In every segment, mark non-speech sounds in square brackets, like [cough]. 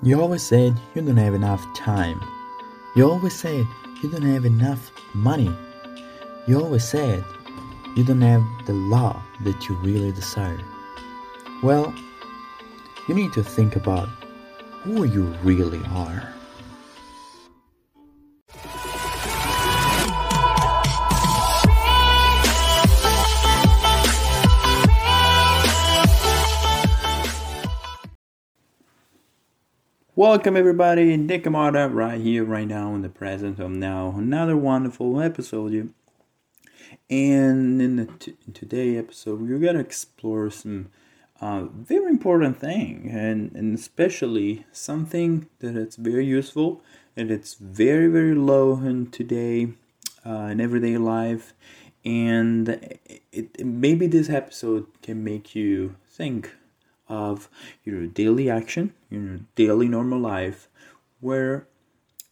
You always said you don't have enough time. You always said you don't have enough money. You always said you don't have the love that you really desire. Well, you need to think about who you really are. Welcome everybody, Nick Camarda right here, right now, in the present of now. Another wonderful episode. And in the t- today episode, we're gonna explore some uh, very important thing, and and especially something that it's very useful and it's very very low in today uh, in everyday life, and it, it maybe this episode can make you think of your daily action, your daily normal life, where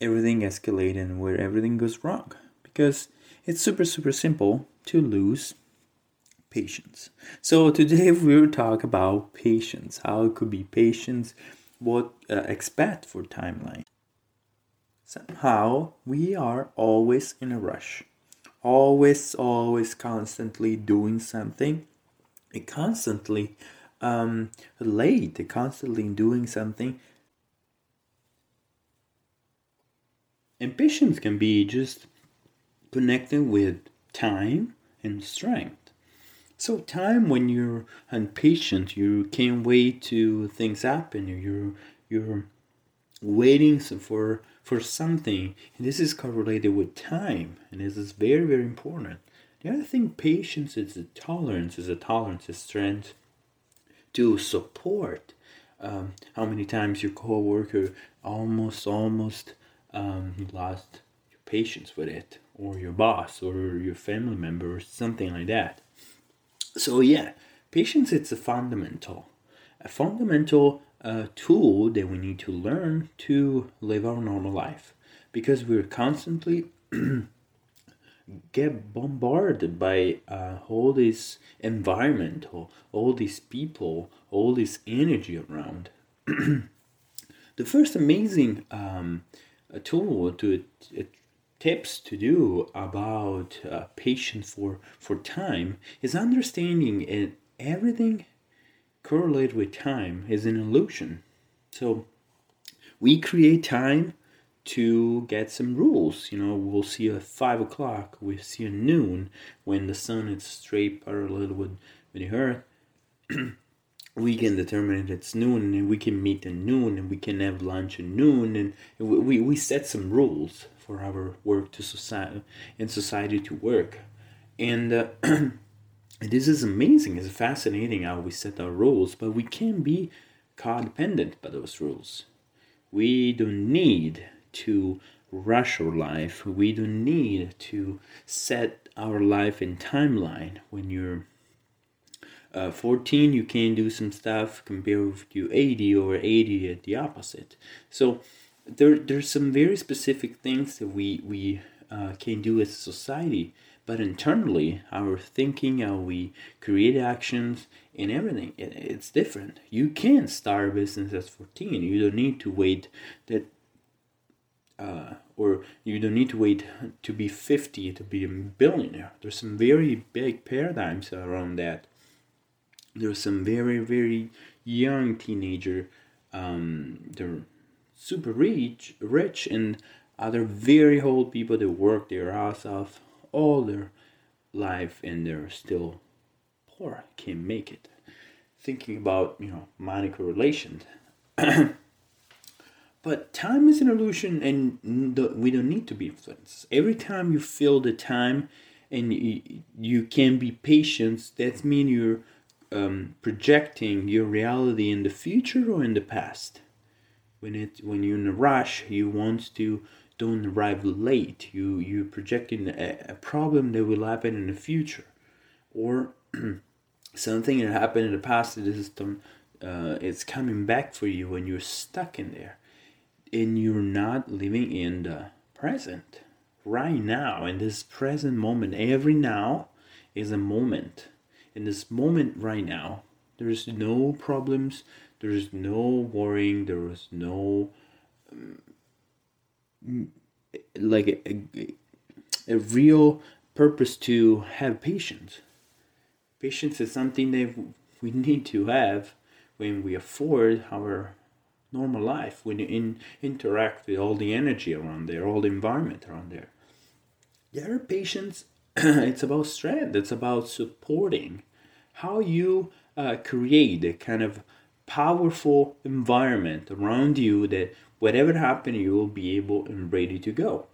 everything escalates and where everything goes wrong. Because it's super, super simple to lose patience. So today [laughs] we'll talk about patience, how it could be patience, what uh, expect for timeline. Somehow we are always in a rush, always, always, constantly doing something, constantly um, late, constantly doing something. Impatience can be just connected with time and strength. So time when you're impatient, you can't wait to things happen. You're you're waiting for for something, and this is correlated with time, and this is very very important. The other thing, patience is a tolerance, is a tolerance, is strength to support um, how many times your coworker almost almost um, lost your patience with it or your boss or your family member or something like that. So yeah patience it's a fundamental a fundamental uh, tool that we need to learn to live our normal life because we're constantly [clears throat] get bombarded by uh, all this environment, all, all these people, all this energy around. [clears throat] the first amazing um, tool to uh, tips to do about uh, patience for for time is understanding it everything correlated with time is an illusion so we create time to get some rules. You know, we'll see at five o'clock, we'll see at noon when the sun is straight parallel with, with the earth. [clears throat] we can determine it's noon and we can meet at noon and we can have lunch at noon and we, we set some rules for our work to society and society to work and uh, [clears throat] this is amazing it's fascinating how we set our rules but we can be codependent by those rules we don't need to rush our life. We don't need to set our life in timeline. When you're uh, 14, you can do some stuff compared you 80 or 80 at the opposite. So there, there's some very specific things that we, we uh, can do as a society but internally our thinking how we create actions and everything it, it's different you can start a business at 14 you don't need to wait that uh, or you don't need to wait to be 50 to be a billionaire. There's some very big paradigms around that. There's some very, very young teenager, um, they're super rich, rich, and other very old people that work their ass off all their life and they're still poor, can't make it. Thinking about, you know, money correlations. [clears throat] But time is an illusion, and we don't need to be influenced. Every time you feel the time, and you, you can be patient, that means you're um, projecting your reality in the future or in the past. When it when you're in a rush, you want to don't arrive late. You you're projecting a, a problem that will happen in the future, or [clears throat] something that happened in the past that is uh, it's coming back for you when you're stuck in there and you're not living in the present. Right now in this present moment every now is a moment. In this moment right now there's no problems there's no worrying there's no um, like a, a, a real purpose to have patience. Patience is something that we need to have when we afford our normal life when you in, interact with all the energy around there all the environment around there. The other patience [clears throat] it's about strength it's about supporting how you uh, create a kind of powerful environment around you that whatever happens you will be able and ready to go.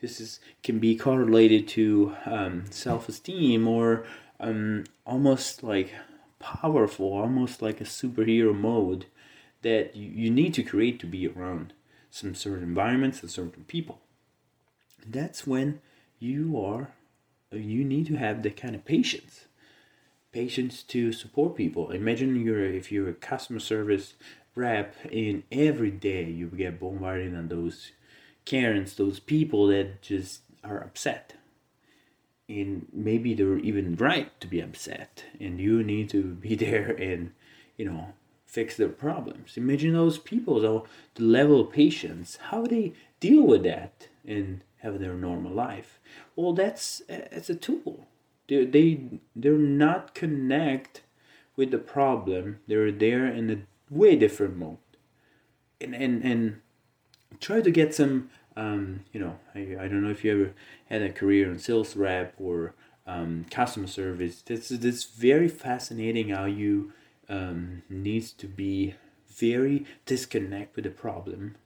This is can be correlated to um, self-esteem or um, almost like powerful almost like a superhero mode that you, you need to create to be around some certain environments and certain people. That's when you are you need to have that kind of patience patience to support people. Imagine you're if you're a customer service rep and every day you get bombarded on those karens those people that just are upset. And maybe they're even right to be upset. And you need to be [laughs] there and you know fix their problems. Imagine those people though the level of patience how they deal with that and have their normal life. Well that's it's a tool. They, they they're not connect with the problem. They're there in a way different mode. And and and try to get some um, you know I, I don't know if you ever had a career in sales rep or um, customer service. This is very fascinating how you um, needs to be very disconnect with the problem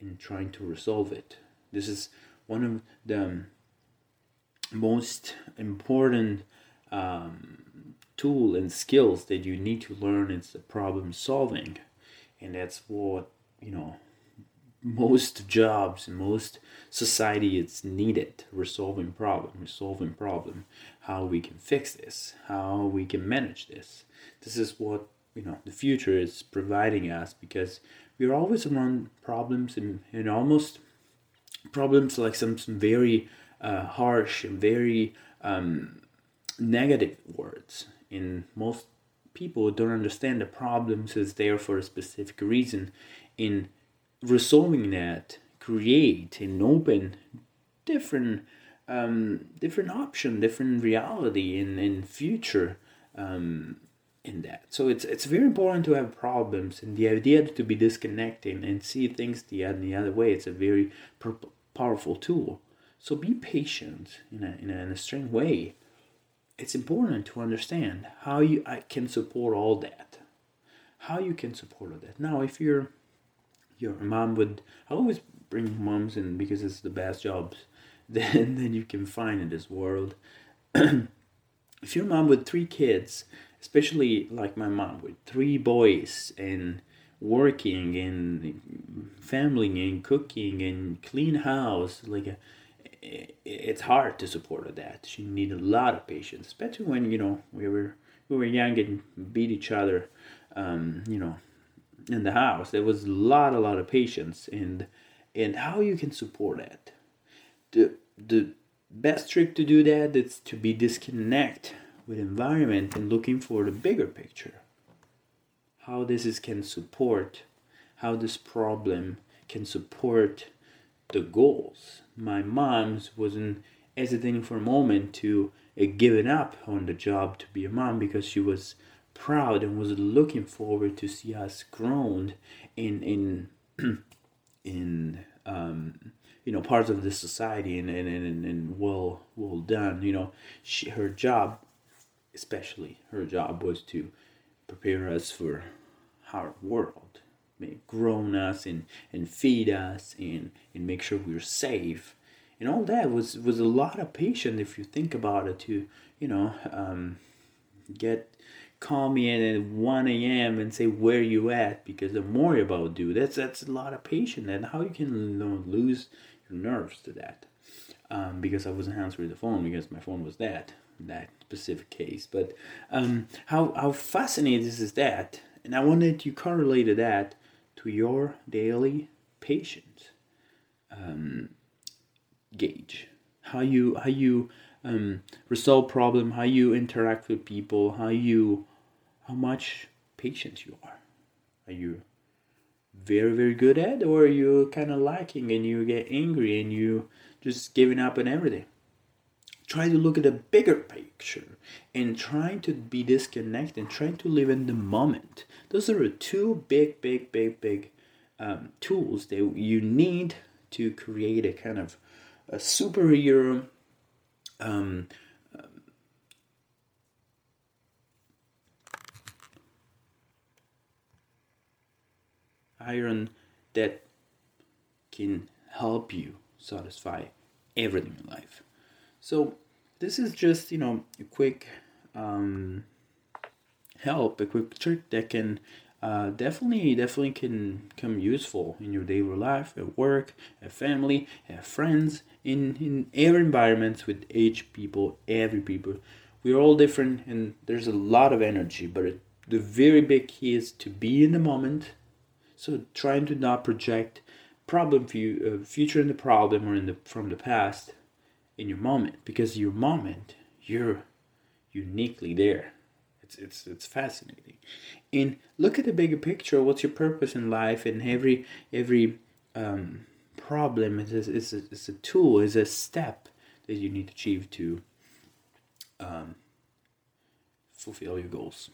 in trying to resolve it. This is one of the um, most important um, tool and skills that you need to learn is the problem solving. And that's what you know most jobs most society it's needed resolving problem resolving problem how we can fix this how we can manage this this is what you know the future is providing us because we're always around problems and, and almost problems like some, some very uh, harsh and very um, negative words. In most people don't understand the problems is there for a specific reason. In resolving that, create and open different um, different option, different reality in in future um, in that. So it's it's very important to have problems and the idea to be disconnecting and see things the, the other way. It's a very powerful tool. So be patient in a, in a, in a strange way. It's important to understand how you I can support all that. How you can support all that. Now, if you're your mom would, I always bring moms in because it's the best jobs [laughs] then then you can find in this world. [clears throat] if your mom with three kids, especially like my mom with three boys and working and family and cooking and clean house like a, it's hard to support that she need a lot of patience especially when you know we were we were young and beat each other um, you know in the house. There was a lot a lot of patience and and how you can support that the the best trick to do that is to be disconnect with environment and looking for the bigger picture. How this is can support how this problem can support the goals. My mom's wasn't hesitating for a moment to uh, giving up on the job to be a mom because she was proud and was looking forward to see us grown in in [clears throat] in um, you know parts of the society and and, and, and well well done you know she her job especially her job was to prepare us for our world, may grown us and, and feed us and, and make sure we're safe. And all that was, was a lot of patience if you think about it to, you know, um, get call me at 1 a.m. and say where you at because I'm worried about you. That's that's a lot of patience and how you can you lose your nerves to that. Um, because I wasn't answering the phone because my phone was dead in that specific case. But um, how how fascinating is that and I wanted to correlate that to your daily patience um, gauge. How you how you um, resolve problem, how you interact with people, how you how much patience you are. Are you very very good at or are you kind of lacking and you get angry and you just giving up on everything try to look at the bigger picture and trying to be disconnected and trying to live in the moment those are two big big big big um, tools that you need to create a kind of a superhero um, iron that can help you satisfy everything in life. So this is just you know a quick um, help, a quick trick that can uh, definitely definitely can come useful in your daily life, at work, at family, at friends, in in every environment with age people, every people. We're all different, and there's a lot of energy, but it, the very big key is to be in the moment so trying to not project problem uh, future in the problem or in the from the past in your moment because your moment you're uniquely there. It's it's it's fascinating. And look at the bigger picture. What's your purpose in life? And every every um, problem is a, is a, is a tool, is a step that you need to achieve to um, fulfill your goals.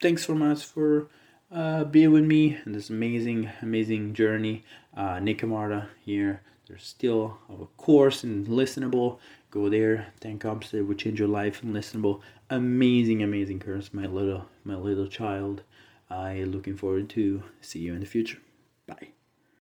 Thanks so much for uh, be with me in this amazing, amazing journey. Uh, Nick Camarda here. There's still a course in listenable. Go there. Ten comps that will change your life in listenable. Amazing, amazing course. My little, my little child. I looking forward to see you in the future.